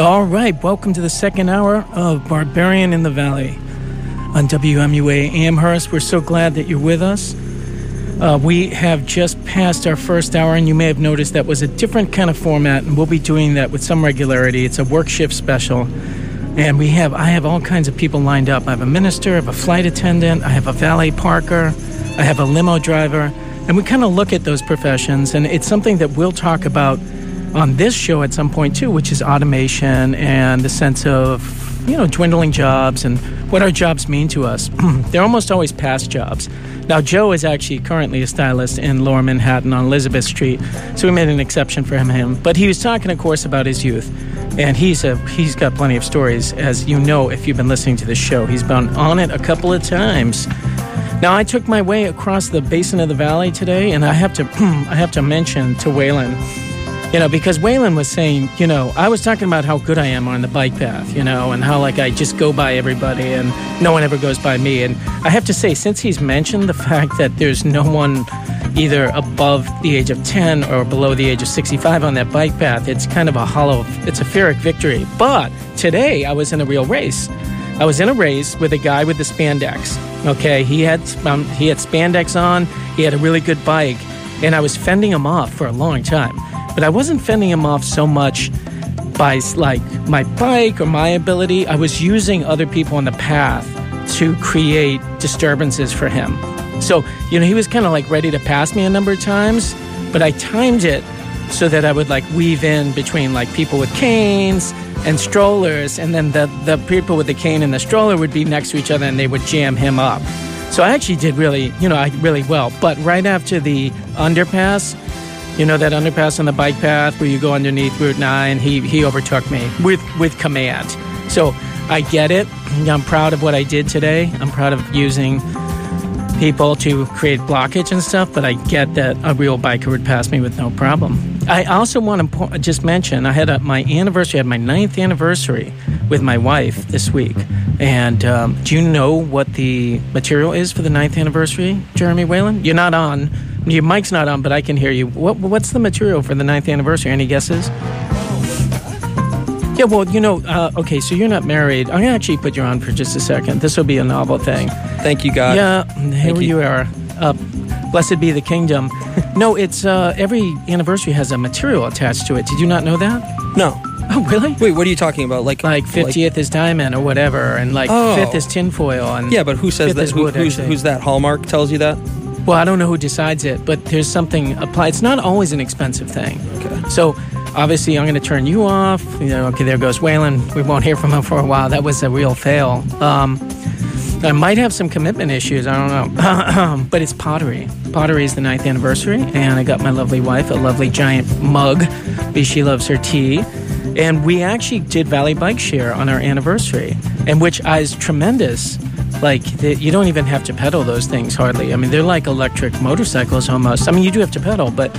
All right, welcome to the second hour of Barbarian in the Valley on WMUA Amherst. We're so glad that you're with us. Uh, we have just passed our first hour, and you may have noticed that was a different kind of format, and we'll be doing that with some regularity. It's a work shift special, and we have I have all kinds of people lined up. I have a minister, I have a flight attendant, I have a valet parker, I have a limo driver, and we kind of look at those professions, and it's something that we'll talk about on this show at some point too, which is automation and the sense of you know dwindling jobs and what our jobs mean to us. They're almost always past jobs. Now, Joe is actually currently a stylist in Lower Manhattan on Elizabeth Street, so we made an exception for him. But he was talking, of course, about his youth, and he's a he's got plenty of stories, as you know if you've been listening to the show. He's been on it a couple of times. Now, I took my way across the basin of the valley today, and I have to I have to mention to Whalen you know, because Whalen was saying, you know, I was talking about how good I am on the bike path, you know, and how like I just go by everybody and no one ever goes by me. And I have to say, since he's mentioned the fact that there's no one either above the age of 10 or below the age of 65 on that bike path, it's kind of a hollow, it's a Pyrrhic victory. But today I was in a real race. I was in a race with a guy with the spandex. Okay, he had um, he had spandex on. He had a really good bike, and I was fending him off for a long time. But I wasn't fending him off so much by like my bike or my ability. I was using other people on the path to create disturbances for him. So, you know, he was kind of like ready to pass me a number of times, but I timed it so that I would like weave in between like people with canes and strollers, and then the, the people with the cane and the stroller would be next to each other and they would jam him up. So I actually did really, you know, I really well. But right after the underpass, you know that underpass on the bike path where you go underneath Route 9? He, he overtook me with, with command. So I get it. I'm proud of what I did today. I'm proud of using people to create blockage and stuff, but I get that a real biker would pass me with no problem. I also want to just mention I had a, my anniversary, I had my ninth anniversary with my wife this week. And um, do you know what the material is for the ninth anniversary, Jeremy Whalen? You're not on. Your mic's not on, but I can hear you. What, what's the material for the ninth anniversary? Any guesses? Yeah, well, you know, uh, okay, so you're not married. I'm going to actually put you on for just a second. This will be a novel thing. Thank you, God. Yeah, here you. you. are. Uh, blessed be the kingdom. no, it's uh, every anniversary has a material attached to it. Did you not know that? No. Oh, really? Wait, what are you talking about? Like, like 50th like... is diamond or whatever, and like oh. 5th is tinfoil. And yeah, but who says that? Who, who's, who's that? Hallmark tells you that? Well, I don't know who decides it, but there's something applied. It's not always an expensive thing. Okay. So obviously, I'm going to turn you off. You know, okay, there goes Whalen. We won't hear from him for a while. That was a real fail. Um, I might have some commitment issues. I don't know. but it's pottery. Pottery is the ninth anniversary, and I got my lovely wife a lovely giant mug because she loves her tea. And we actually did Valley Bike Share on our anniversary, and which is tremendous like you don't even have to pedal those things hardly. I mean, they're like electric motorcycles almost. I mean, you do have to pedal, but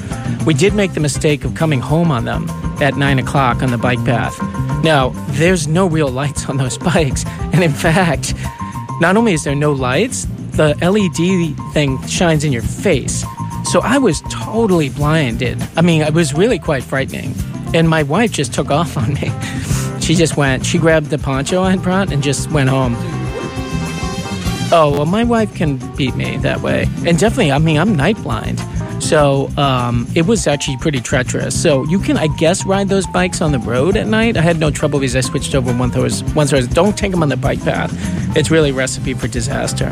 we did make the mistake of coming home on them at nine o'clock on the bike path. Now, there's no real lights on those bikes, and in fact, not only is there no lights, the LED thing shines in your face. So I was totally blinded. I mean, it was really quite frightening. And my wife just took off on me. She just went, she grabbed the poncho I had brought and just went home. Oh, well, my wife can beat me that way. And definitely, I mean, I'm night blind. So um, it was actually pretty treacherous. So you can, I guess, ride those bikes on the road at night. I had no trouble because I switched over once I was, once I was don't take them on the bike path. It's really a recipe for disaster.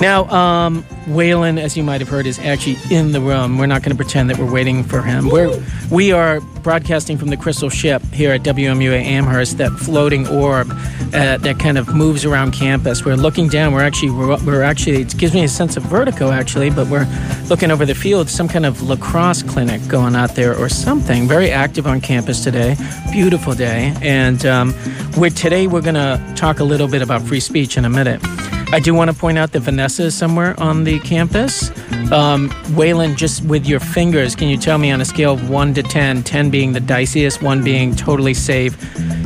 Now, um, Whalen, as you might have heard, is actually in the room. We're not going to pretend that we're waiting for him. We're we are broadcasting from the Crystal Ship here at WMUA Amherst, that floating orb uh, that kind of moves around campus. We're looking down. We're actually we're, we're actually it gives me a sense of vertigo actually, but we're looking over the field. Some kind of lacrosse clinic going out there or something. Very active on campus today. Beautiful day, and um, we're today we're going to talk a little bit about free speech in a minute. I do want to point out that Vanessa is somewhere on the campus. Um, Whalen, just with your fingers, can you tell me on a scale of 1 to 10, 10 being the diciest, 1 being totally safe,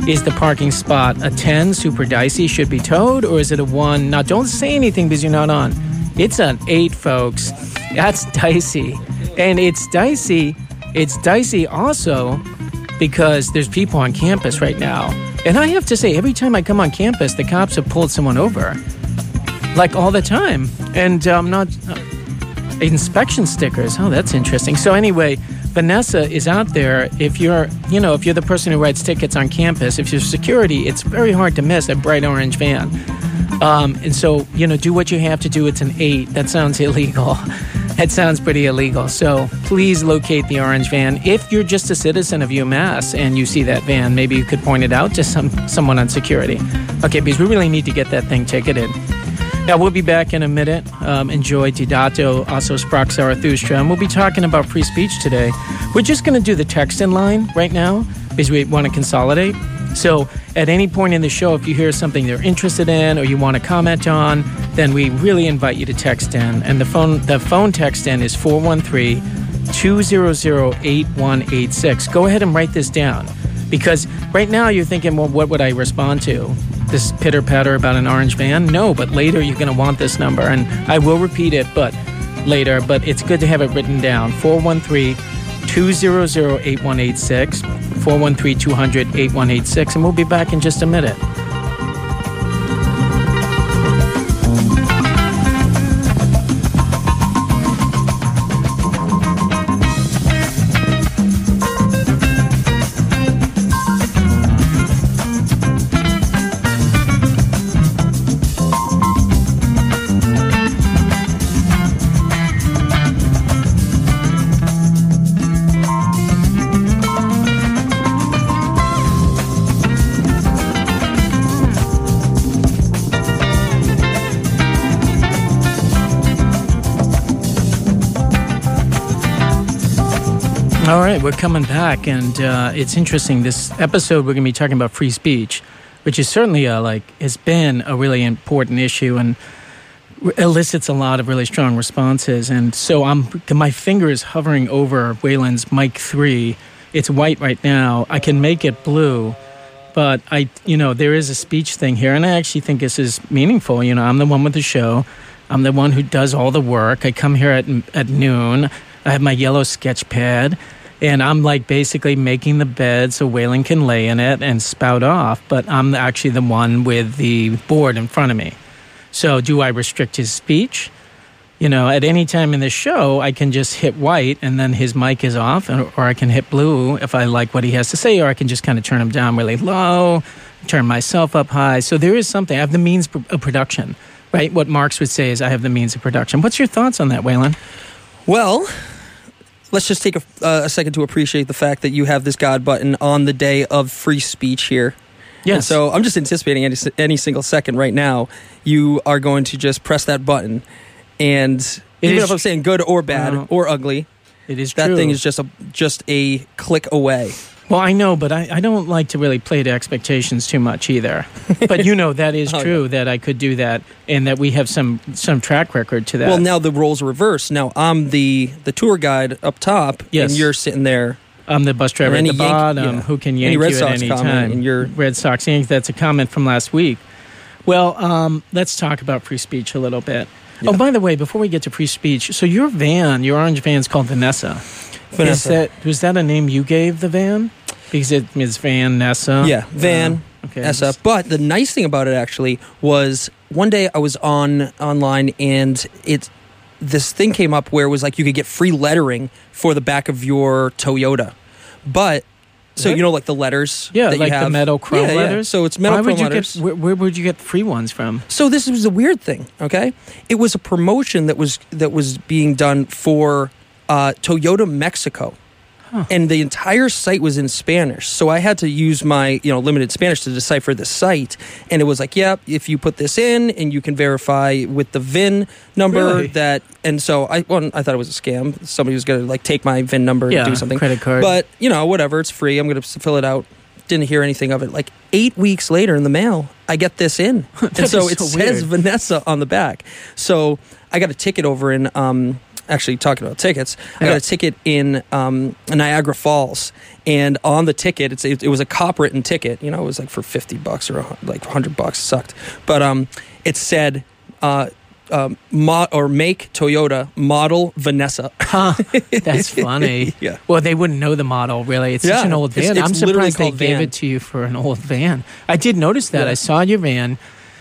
is the parking spot a 10, super dicey, should be towed, or is it a 1? Now, don't say anything because you're not on. It's an 8, folks. That's dicey. And it's dicey. It's dicey also because there's people on campus right now. And I have to say, every time I come on campus, the cops have pulled someone over, like all the time. And um, not uh, inspection stickers. Oh, that's interesting. So anyway, Vanessa is out there. If you're, you know, if you're the person who writes tickets on campus, if you're security, it's very hard to miss a bright orange van. Um, and so, you know, do what you have to do. It's an eight. That sounds illegal. That sounds pretty illegal. So please locate the orange van. If you're just a citizen of UMass and you see that van, maybe you could point it out to some someone on security. Okay, because we really need to get that thing ticketed. Now, we'll be back in a minute. Um, enjoy Deodato, also Sprach and we'll be talking about free speech today. We're just going to do the text in line right now because we want to consolidate. So, at any point in the show, if you hear something you're interested in or you want to comment on, then we really invite you to text in. And the phone the phone text in is 413 200 8186. Go ahead and write this down because right now you're thinking, well, what would I respond to? This pitter patter about an orange van? No, but later you're going to want this number. And I will repeat it, but later, but it's good to have it written down 413 200 8186. 413 200 8186. And we'll be back in just a minute. We're coming back, and uh, it's interesting. This episode, we're going to be talking about free speech, which is certainly a, like has been a really important issue and elicits a lot of really strong responses. And so I'm my finger is hovering over Whalen's mic three. It's white right now. I can make it blue, but I, you know, there is a speech thing here, and I actually think this is meaningful. You know, I'm the one with the show. I'm the one who does all the work. I come here at at noon. I have my yellow sketch pad, and I'm like basically making the bed so Whalen can lay in it and spout off. But I'm actually the one with the board in front of me. So, do I restrict his speech? You know, at any time in the show, I can just hit white and then his mic is off, or I can hit blue if I like what he has to say, or I can just kind of turn him down really low, turn myself up high. So, there is something. I have the means of production, right? What Marx would say is, I have the means of production. What's your thoughts on that, Whalen? Well, let's just take a, uh, a, second to appreciate the fact that you have this God button on the day of free speech here. Yes. And so I'm just anticipating any, any single second right now, you are going to just press that button. And it even if I'm saying good or bad or ugly, it is that true. thing is just a just a click away. Well, I know, but I, I don't like to really play to expectations too much either. but you know that is Oh, true that I could do that, and that we have some some track record to that. Well, now the roles are reversed. Now I'm the the tour guide up top, Yes. and you're sitting there. I'm the bus driver at the any Yank- bottom yeah. who can Any yank Red you Sox at any time. and you're- Red Sox yank. That's a comment from last week. Well, um, let's talk about free speech a little bit. Oh, by the way, before we get to free speech, so your van, your orange van, is called Vanessa. Is Vanessa. that was that a name you gave the van? Because it is Van Nessa. Yeah, Van Uh, okay. Essa. But the nice thing about it actually was one day I was on online and it this thing came up where it was like you could get free lettering for the back of your Toyota. But so you know like the letters Yeah, that you like the metal chrome Yeah, yeah. letters. So it's metal Why chrome letters. get? Where, where would you get free ones from? So this was a weird thing, okay? It was a promotion that was that was being done for uh, Toyota Mexico. Huh. And the entire site was in Spanish, so I had to use my you know limited Spanish to decipher the site. And it was like, yep, if you put this in, and you can verify with the VIN number Really? that. And so I, well, I thought it was a scam. Somebody was going to like take my VIN number Yeah, and do something. credit card. But you know, whatever, it's free. I'm going to fill it out. Didn't hear anything of it. Like eight weeks later in the mail, I get this in, and so is it so says. Vanessa on the back. So I got a ticket over in. Um, actually, talking about tickets, I Yeah. got a ticket in um, Niagara Falls, and on the ticket, it's, it, it was a cop written ticket. You know, it was like for fifty bucks or a like hundred bucks. Sucked, but um, it said. Uh, um, mo- or make Toyota model Vanessa. Huh, that's funny. Yeah. Well, they wouldn't know the model, really. It's such an old van. it's I'm surprised they called gave it to you for an old van. I did notice that. Yeah. I saw your van,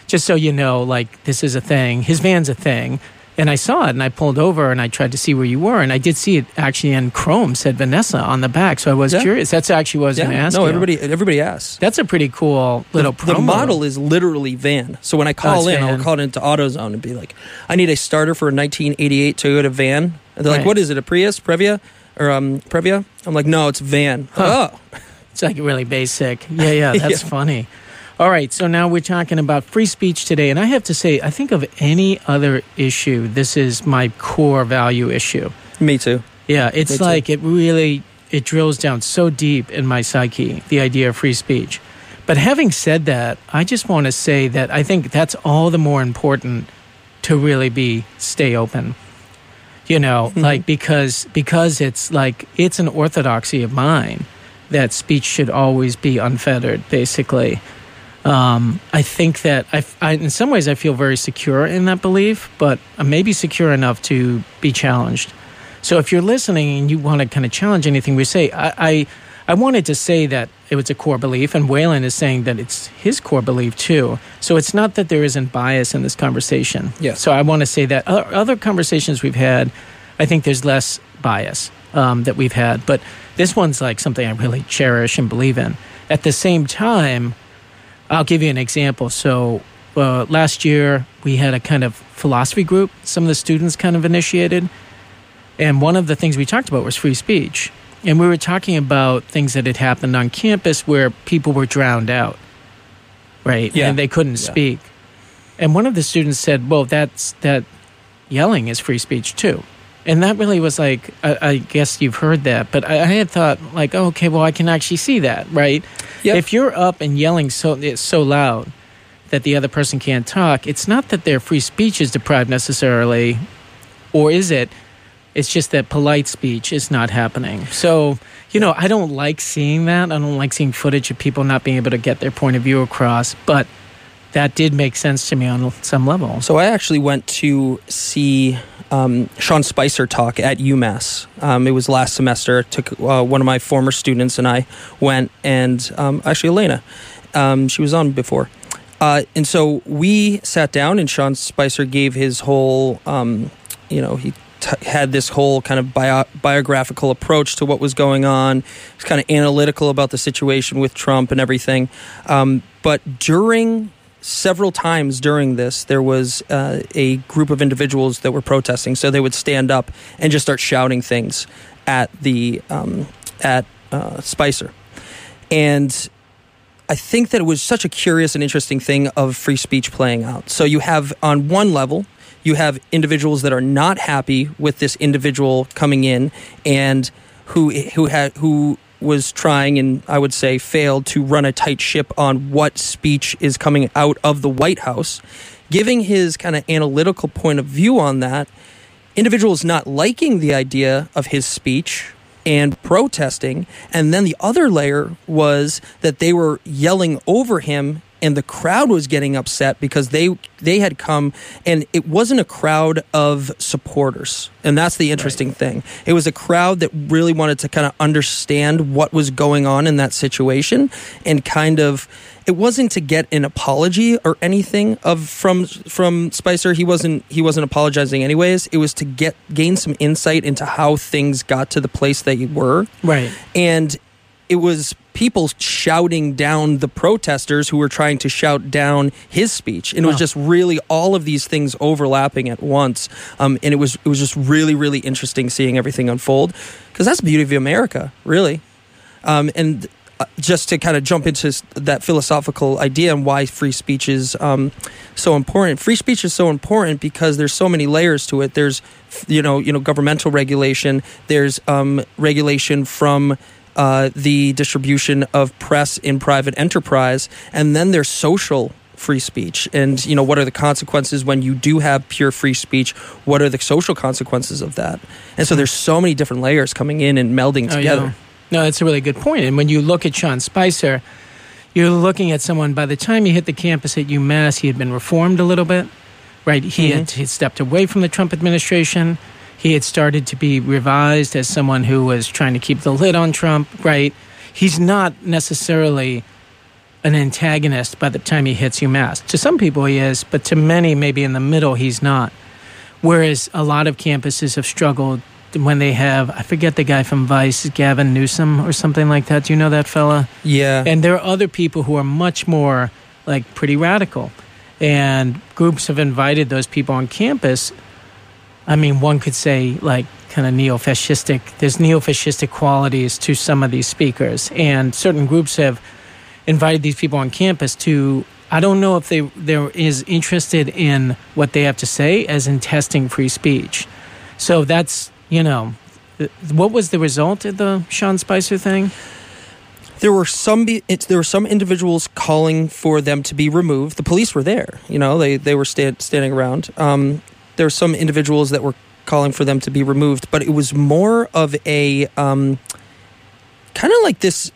just so you know, like, this is a thing. His van's a thing. And I saw it and I pulled over and I tried to see where you were. And I did see it actually in chrome said Vanessa on the back. So I was Yeah. curious. That's actually what I was going to ask no, you. everybody everybody asks. That's a pretty cool little the, the model is literally van. So when I call it's in, I'll call into AutoZone and be like, "I need a starter for a 1988 Toyota van." And they're like, "What is it? A Prius, Previa, or um Previa?" I'm like, "No, it's van." Huh. Oh, It's like really basic. Yeah, yeah, that's Yeah. funny. All right, so now we're talking about free speech today, and I have to say, I think of any other issue, this is my core value issue. me too. Yeah, it's Me too. like it really it drills down so deep in my psyche, the idea of free speech. But having said that, I just want to say that I think that's all the more important to really be stay open. You know, Mhm. like because because it's like it's an orthodoxy of mine that speech should always be unfettered, basically. Um, I think that I, I, in some ways, I feel very secure in that belief, but I may be secure enough to be challenged. So if you're listening and you want to kind of challenge anything we say, I, I, I wanted to say that it was a core belief, and Whalen is saying that it's his core belief too. So it's not that there isn't bias in this conversation. Yes. So I want to say that other other conversations we've had, I think there's less bias um, that we've had, but this one's like something I really cherish and believe in. At the same time, I'll give you an example. So uh, last year we had a kind of philosophy group. Some of the students kind of initiated, and one of the things we talked about was free speech. And we were talking about things that had happened on campus where people were drowned out, right? Yeah. And they couldn't Yeah. speak. And one of the students said, "Well, that's that yelling is free speech too." And that really was like, I, I guess you've heard that, but I, I had thought, like, oh, okay, well, I can actually see that, right? Yep. If you're up and yelling so it's so loud that the other person can't talk, it's not that their free speech is deprived necessarily, or is it? It's just that polite speech is not happening. So, you know, I don't like seeing that. I don't like seeing footage of people not being able to get their point of view across, but that did make sense to me on some level. So I actually went to see um, Sean Spicer talk at UMass. Um, it was last semester. I Took uh, one of my former students and I went, and um, actually Elena, um, she was on before. Uh, and so we sat down, and Sean Spicer gave his whole, um, you know, he t- had this whole kind of bio- biographical approach to what was going on. He was kind of analytical about the situation with Trump and everything. Um, but during several times during this, there was uh, a group of individuals that were protesting. So they would stand up and just start shouting things at the um, at uh, Spicer, and I think that it was such a curious and interesting thing of free speech playing out. So you have on one level, you have individuals that are not happy with this individual coming in and who who had who was trying and I would say failed to run a tight ship on what speech is coming out of the White House, giving his kind of analytical point of view on that. Individuals not liking the idea of his speech and protesting. And then the other layer was that they were yelling over him and the crowd was getting upset because they they had come and it wasn't a crowd of supporters and that's the interesting thing. It was a crowd that really wanted to kind of understand what was going on in that situation and kind of it wasn't to get an apology or anything of from from Spicer. He wasn't he wasn't apologizing anyways. It was to get gain some insight into how things got to the place they were. Right. and it was people shouting down the protesters who were trying to shout down his speech and it was just really all of these things overlapping at once um, and it was it was just really really interesting seeing everything unfold because that's the beauty of america really um, and uh, just to kind of jump into that philosophical idea and why free speech is um, so important. Free speech is so important because there's so many layers to it. There's, you know, you know, governmental regulation. There's um, regulation from uh, the distribution of press in private enterprise, and then there's social free speech and you know what are the consequences when you do have pure free speech what are the social consequences of that and so there's so many different layers coming in and melding Oh, together yeah. No, that's a really good point. And when you look at Sean Spicer, you're looking at someone by the time he hit the campus at UMass, he had been reformed a little bit. right? He had he stepped away from the Trump administration. He had started to be revised as someone who was trying to keep the lid on Trump, right? He's not necessarily an antagonist by the time he hits UMass. To some people, he is, but to many, maybe in the middle, he's not. Whereas a lot of campuses have struggled when they have, I forget the guy from Vice, Gavin Newsom or something like that. Do you know that fella? Yeah. And there are other people who are much more like pretty radical. And groups have invited those people on campus. I mean, one could say like kind of neo fascistic, there's neo fascistic qualities to some of these speakers. And certain groups have invited these people on campus to I don't know if they there is interested in what they have to say as in testing free speech. So that's you know, what was the result of the Sean Spicer thing? There were some there were some individuals calling for them to be removed. The police were there, you know, they they were sta- standing around. Um, there were some individuals that were calling for them to be removed, but it was more of a um, kind of like this.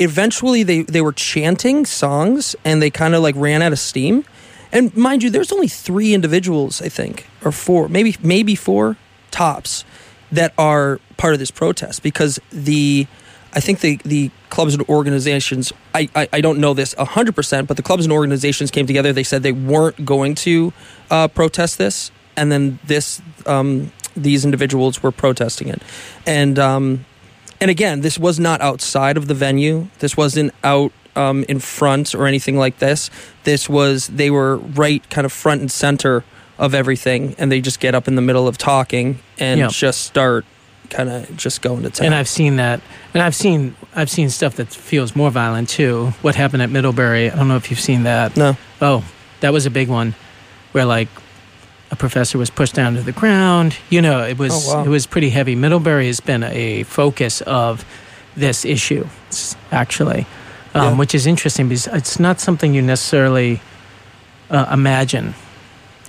Eventually, they they were chanting songs, and they kind of like ran out of steam. And mind you, there's only three individuals, I think, or four, maybe maybe four tops that are part of this protest because the I think the, the clubs and organizations, I, I, I don't know this 100%, but the clubs and organizations came together. They said they weren't going to uh, protest this. And then this, um, these individuals were protesting it. And, um, and again, this was not outside of the venue. This wasn't out um, in front or anything like this. This was, they were right kind of front and center of everything. And they just get up in the middle of talking and Yep. just start kind of just going to town. And I've seen that, and I've seen I've seen stuff that feels more violent too. What happened at Middlebury? I don't know if you've seen that. no. Oh, that was a big one, where like a professor was pushed down to the ground. You know, it was Oh, wow. it was pretty heavy. Middlebury has been a focus of this issue, actually, um, Yeah. which is interesting because it's not something you necessarily uh, imagine.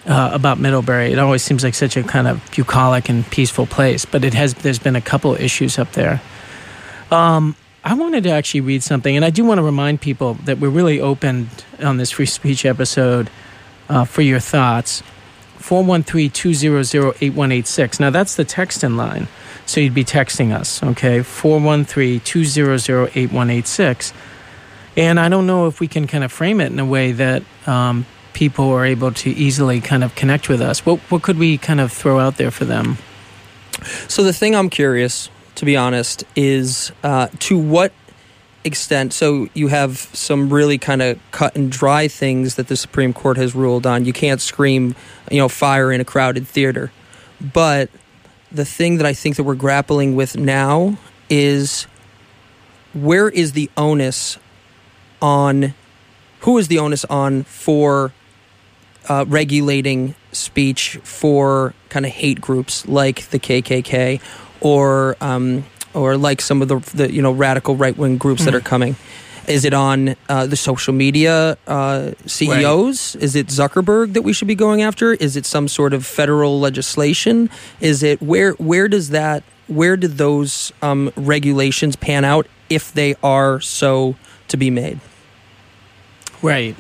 Uh, about Middlebury, it always seems like such a kind of bucolic and peaceful place, but it has. There's been a couple issues up there. Um, I wanted to actually read something, and I do want to remind people that we're really open on this free speech episode uh, for your thoughts. 413 200 8186. Now, that's the text in line. So you'd be texting us, okay? 413 200 8186. And I don't know if we can kind of frame it in a way that um, people are able to easily kind of connect with us. What, what could we kind of throw out there for them? So the thing I'm curious, to be honest, is uh, to what extent. So you have some really kind of cut and dry things that the Supreme Court has ruled on. You can't scream, you know, fire in a crowded theater. But the thing that I think that we're grappling with now is where is the onus on who is the onus on for uh, regulating speech for kind of hate groups like the KKK or um, or like some of the, the you know radical right wing groups that are coming? Is it on uh, the social media uh, CEOs? Is it Zuckerberg that we should be going after? Is it some sort of federal legislation? Is it where where does that where did those um, regulations pan out if they are so to be made? Right.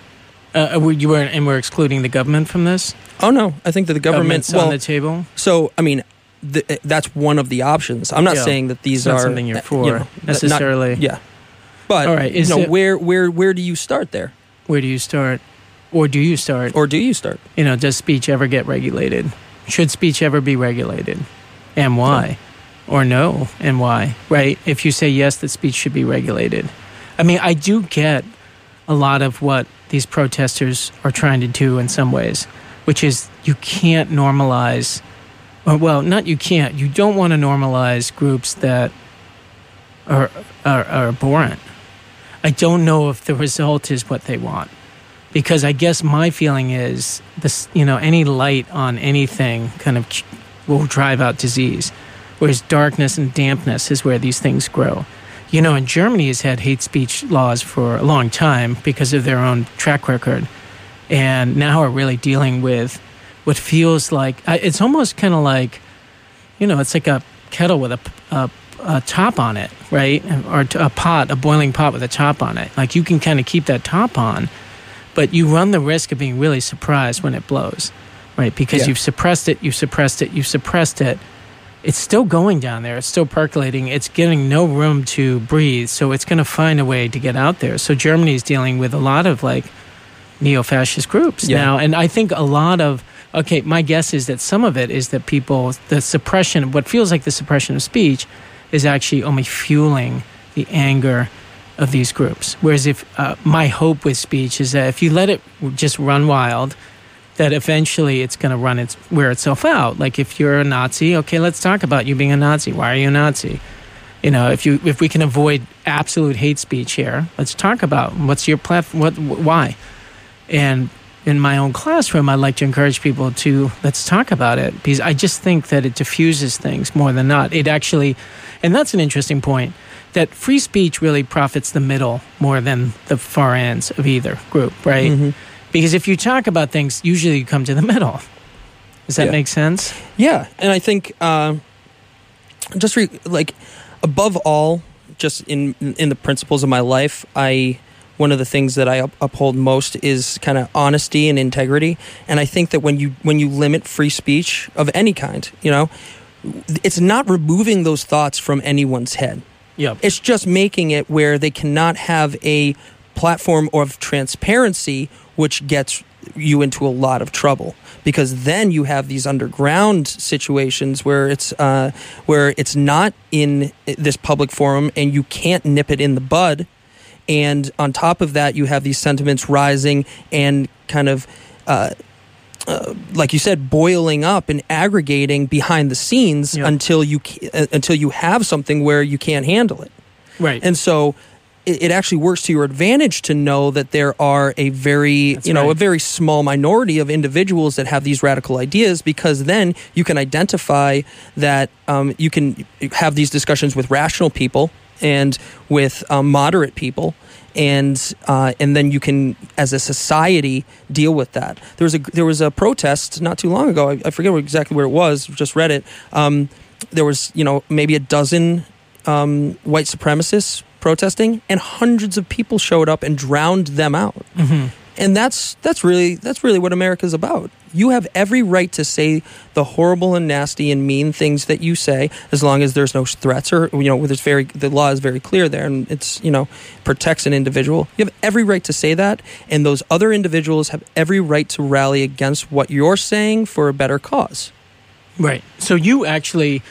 Uh, we- you were, and we're excluding the government from this? Oh no, I think that the government. Government's well, on the table? So, I mean, th- that's one of the options. I'm not Yeah. saying that these It's not are something you're uh, for, you know, not- necessarily. yeah, but All right, is you know, it- where where where do you start there, Where do you start? Or do you start? or do you start? you know, does speech ever get regulated? Should speech ever be regulated? And why? Or no, and why? Right? If you say yes, that speech should be regulated. I mean, I do get a lot of what these protesters are trying to do in some ways, which is you can't normalize, or well, not you can't, you don't want to normalize groups that are, are, are abhorrent. I don't know if the result is what they want because I guess my feeling is this, you know, any light on anything kind of will drive out disease, whereas darkness and dampness is where these things grow. You know, and Germany has had hate speech laws for a long time because of their own track record, and now are really dealing with what feels like it's almost kind of like, you know, it's like a kettle with a, a, a top on it, right? Or a pot, a boiling pot with a top on it. Like you can kind of keep that top on, but you run the risk of being really surprised when it blows. right? Because Yeah. you've suppressed it, you've suppressed it, you've suppressed it. It's still going down there. It's still percolating. It's getting no room to breathe. So it's going to find a way to get out there. So Germany's dealing with a lot of like neo-fascist groups Yeah. now, and I think a lot of okay. My guess is that some of it is that people the suppression, what feels like the suppression of speech, is actually only fueling the anger of these groups. Whereas if uh, my hope with speech is that if you let it just run wild, that eventually it's going to run its wear itself out. Like if you're a Nazi, okay, let's talk about you being a Nazi. Why are you a Nazi? You know, if you if we can avoid absolute hate speech here, let's talk about what's your platform. What wh- why? And in my own classroom, I like to encourage people to let's talk about it because I just think that it diffuses things more than not. It actually, and that's an interesting point that free speech really profits the middle more than the far ends of either group, right? Mhm. Because if you talk about things, usually you come to the middle. Does that Yeah. make sense? Yeah, and I think uh, just re- like above all, just in in the principles of my life, I one of the things that I up- uphold most is kind of honesty and integrity. And I think that when you when you limit free speech of any kind, you know, it's not removing those thoughts from anyone's head. Yep. It's just making it where they cannot have a platform of transparency, which gets you into a lot of trouble because then you have these underground situations where it's uh, where it's not in this public forum and you can't nip it in the bud. And on top of that, you have these sentiments rising and kind of. Uh, uh, like you said, boiling up and aggregating behind the scenes Yeah. until you uh, until you have something where you can't handle it. Right. And so it, it actually works to your advantage to know that there are a very, That's you know, right. a very small minority of individuals that have these radical ideas because then you can identify that um, you can have these discussions with rational people and with um, moderate people. And uh, and then you can, as a society, deal with that. There was a there was a protest not too long ago. I, I forget exactly where it was. Just read it. Um, there was you know maybe a dozen um, white supremacists protesting, and hundreds of people showed up and drowned them out. Mhm. And that's that's really that's really what America's about. You have every right to say the horrible and nasty and mean things that you say, as long as there's no threats or you know, there's very the law is very clear there, and it's you know protects an individual. You have every right to say that, and those other individuals have every right to rally against what you're saying for a better cause. Right. So you actually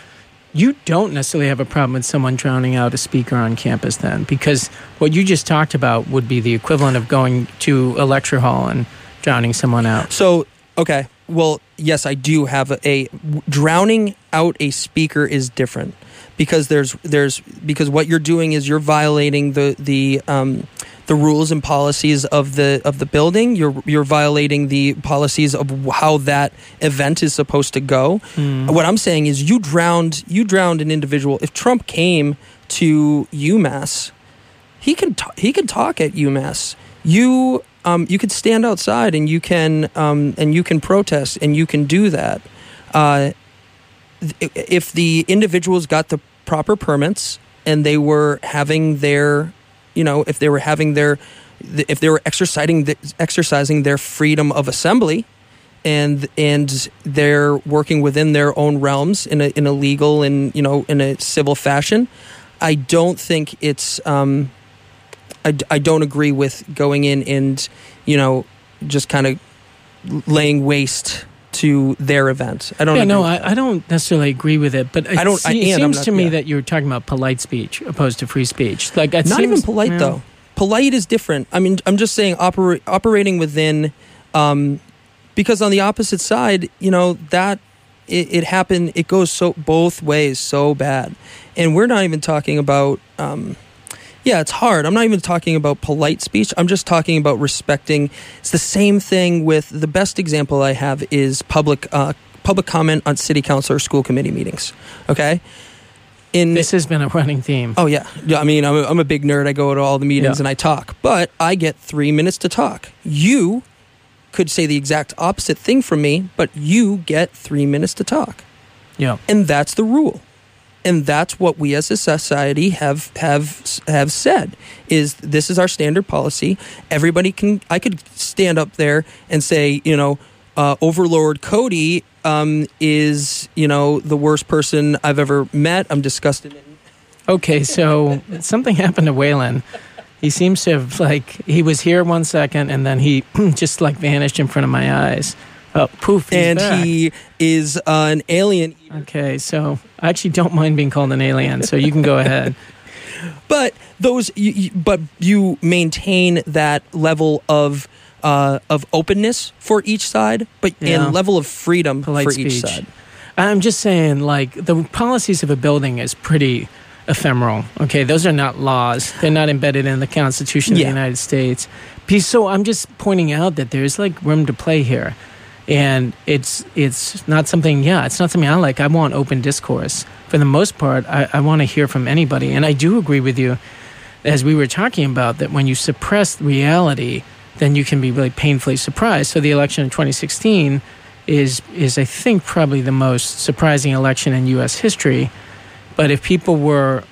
you don't necessarily have a problem with someone drowning out a speaker on campus then because what you just talked about would be the equivalent of going to a lecture hall and drowning someone out. So, okay. Well, yes, I do have a, a drowning out a speaker is different because there's there's because what you're doing is you're violating the the um, the rules and policies of the of the building. You're you're violating the policies of how that event is supposed to go. Hmm. What I'm saying is you drowned you drowned an individual. If Trump came to UMass, he can t- he can talk at UMass. You um, you could stand outside and you can um, and you can protest and you can do that. Uh, if the individuals got the proper permits and they were having their, you know, if they were having their, if they were exercising the, exercising their freedom of assembly, and and they're working within their own realms in a in a legal and you know in a civil fashion, I don't think it's. Um, I, I don't agree with going in and you know just kind of laying waste to their event. I don't. Yeah, no, I, I don't necessarily agree with it, but it, I don't- I- se- I'm seems not- to me yeah. that you're talking about polite speech opposed to free speech. Like it not seems, even polite yeah. though. Polite is different. I mean, I'm just saying opera- operating within, um, because on the opposite side, you know that it, it happened. It goes so both ways so bad, and we're not even talking about. Um, yeah, it's hard. I'm not even talking about polite speech. I'm just talking about respecting. It's the same thing with the best example I have is public uh, public comment on city council or school committee meetings. Okay, in This has been a running theme. Oh yeah, yeah. I mean, I'm a, I'm a big nerd. I go to all the meetings Yeah. and I talk, but I get three minutes to talk. You could say the exact opposite thing from me, but you get three minutes to talk, Yeah. and that's the rule. And that's what we as a society have have have said is this is our standard policy. Everybody can. I could stand up there and say, you know, uh, Overlord Cody um, is, you know, the worst person I've ever met. I'm disgusted. Okay, so something happened to Whalen. He seems to have like he was here one second and then he just like vanished in front of my eyes. Oh, poof! and back. he is uh, an alien. Okay, so I actually don't mind being called an alien, so you can go ahead. But those, you, you, but you maintain that level of uh, of openness for each side, but Yeah. and level of freedom Polite for speech. each side. I'm just saying, like the policies of a building is pretty ephemeral. Okay, those are not laws; they're not embedded in the Constitution of Yeah. the United States. So I'm just pointing out that there's like room to play here, and it's it's not something. Yeah, it's not something I like. I want open discourse. For the most part, I, I want to hear from anybody, and I do agree with you, as we were talking about, that when you suppress reality, then you can be really painfully surprised. So the election in 2016 is is I think probably the most surprising election in U.S. history. But if people were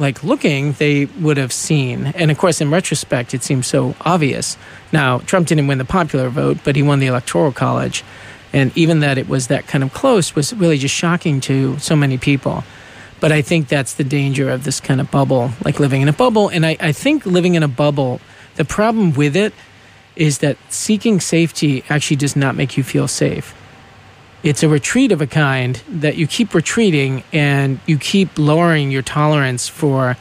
like looking, they would have seen. And of course, in retrospect, it seems so obvious. Now, Trump didn't win the popular vote, but he won the electoral college. And even that it was that kind of close was really just shocking to so many people. But I think that's the danger of this kind of bubble, like living in a bubble. And I, I think living in a bubble, the problem with it is that seeking safety actually does not make you feel safe. It's a retreat of a kind that you keep retreating and you keep lowering your tolerance for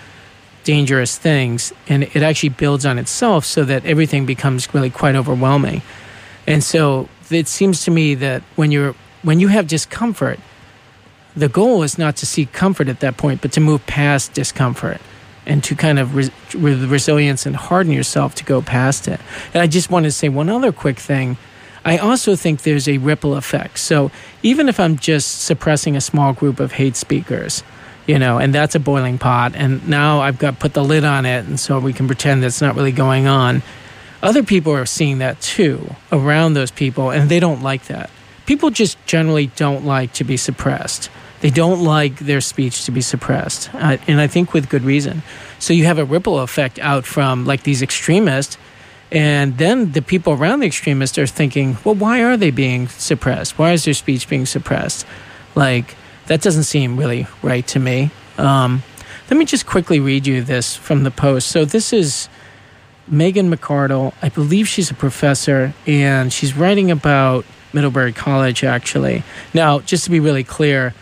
dangerous things. And it actually builds on itself so that everything becomes really quite overwhelming. And so it seems to me that when you're when you have discomfort, the goal is not to seek comfort at that point, but to move past discomfort and to kind of res- with resilience and harden yourself to go past it. And I just want to say one other quick thing. I also think there's a ripple effect. So even if I'm just suppressing a small group of hate speakers, you know, and that's a boiling pot, and now I've got put the lid on it, and so we can pretend that's not really going on. Other people are seeing that too around those people, and they don't like that. People just generally don't like to be suppressed. They don't like their speech to be suppressed, uh, and I think with good reason. So you have a ripple effect out from like these extremists, and then the people around the extremists are thinking, well, why are they being suppressed? Why is their speech being suppressed? Like, that doesn't seem really right to me. Um, let me just quickly read you this from the Post. So, this is Megan McArdle. I believe she's a professor, and she's writing about Middlebury College, actually. Now, just to be really clear,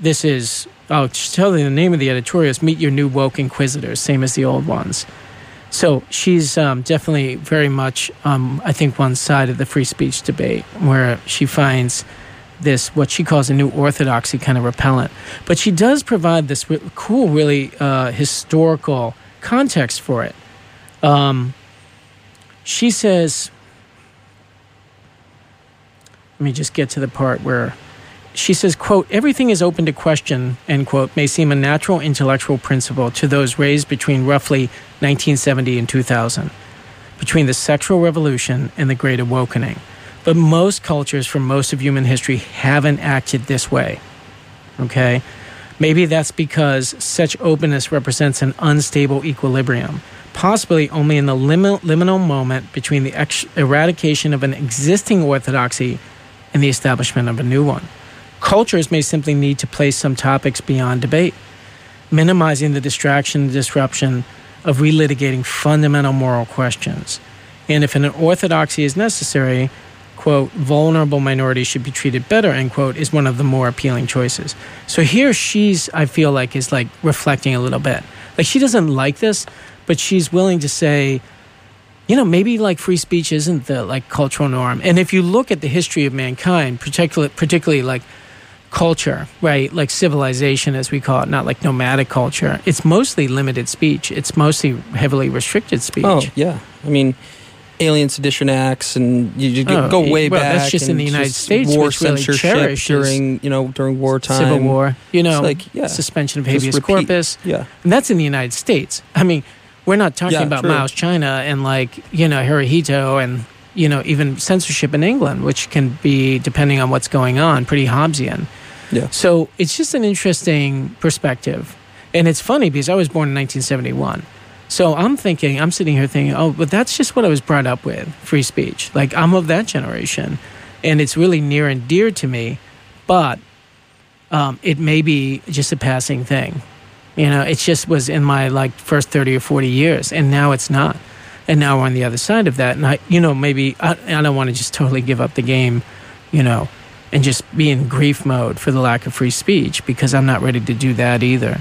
this is, I'll tell you the name of the editorial is Meet Your New Woke Inquisitors, same as the old ones. So she's um, definitely very much, um, I think, one side of the free speech debate where she finds this, what she calls a new orthodoxy kind of repellent. But she does provide this re- cool, really uh, historical context for it. Um, she says, let me just get to the part where she says, quote, everything is open to question, end quote, may seem a natural intellectual principle to those raised between roughly 1970 and 2000, between the sexual revolution and the Great Awakening. But most cultures from most of human history haven't acted this way. Okay? Maybe that's because such openness represents an unstable equilibrium, possibly only in the lim- liminal moment between the ex- eradication of an existing orthodoxy and the establishment of a new one. Cultures may simply need to place some topics beyond debate, minimizing the distraction and disruption of relitigating fundamental moral questions. And if an orthodoxy is necessary, quote, vulnerable minorities should be treated better, end quote, is one of the more appealing choices. So here she's, I feel like, is like reflecting a little bit. Like she doesn't like this, but she's willing to say, you know, maybe like free speech isn't the like cultural norm. And if you look at the history of mankind, particularly, particularly like culture, right? Like civilization, as we call it, not like nomadic culture. It's mostly limited speech. It's mostly heavily restricted speech. Oh yeah, I mean, Alien Sedition Acts, and you, you Oh, go way well, back. that's just in the United States, war which censorship cherishes during you know during wartime, Civil War, you know, like, yeah, suspension of habeas corpus. Yeah, And that's in the United States. I mean, we're not talking Yeah, about true. Mao's China and like, you know, Hirohito and, you know, even censorship in England, which can be, depending on what's going on, pretty Hobbesian. Yeah. So it's just an interesting perspective. And it's funny because I was born in 1971. So I'm thinking, I'm sitting here thinking, oh, but that's just what I was brought up with free speech. Like, I'm of that generation. and it's really near and dear to me, but um, it may be just a passing thing. You know, it just was in my like first 30 or 40 years, and now it's not. And now we're on the other side of that. And I, you know, maybe I, I don't want to just totally give up the game, you know, and just be in grief mode for the lack of free speech because I'm not ready to do that either.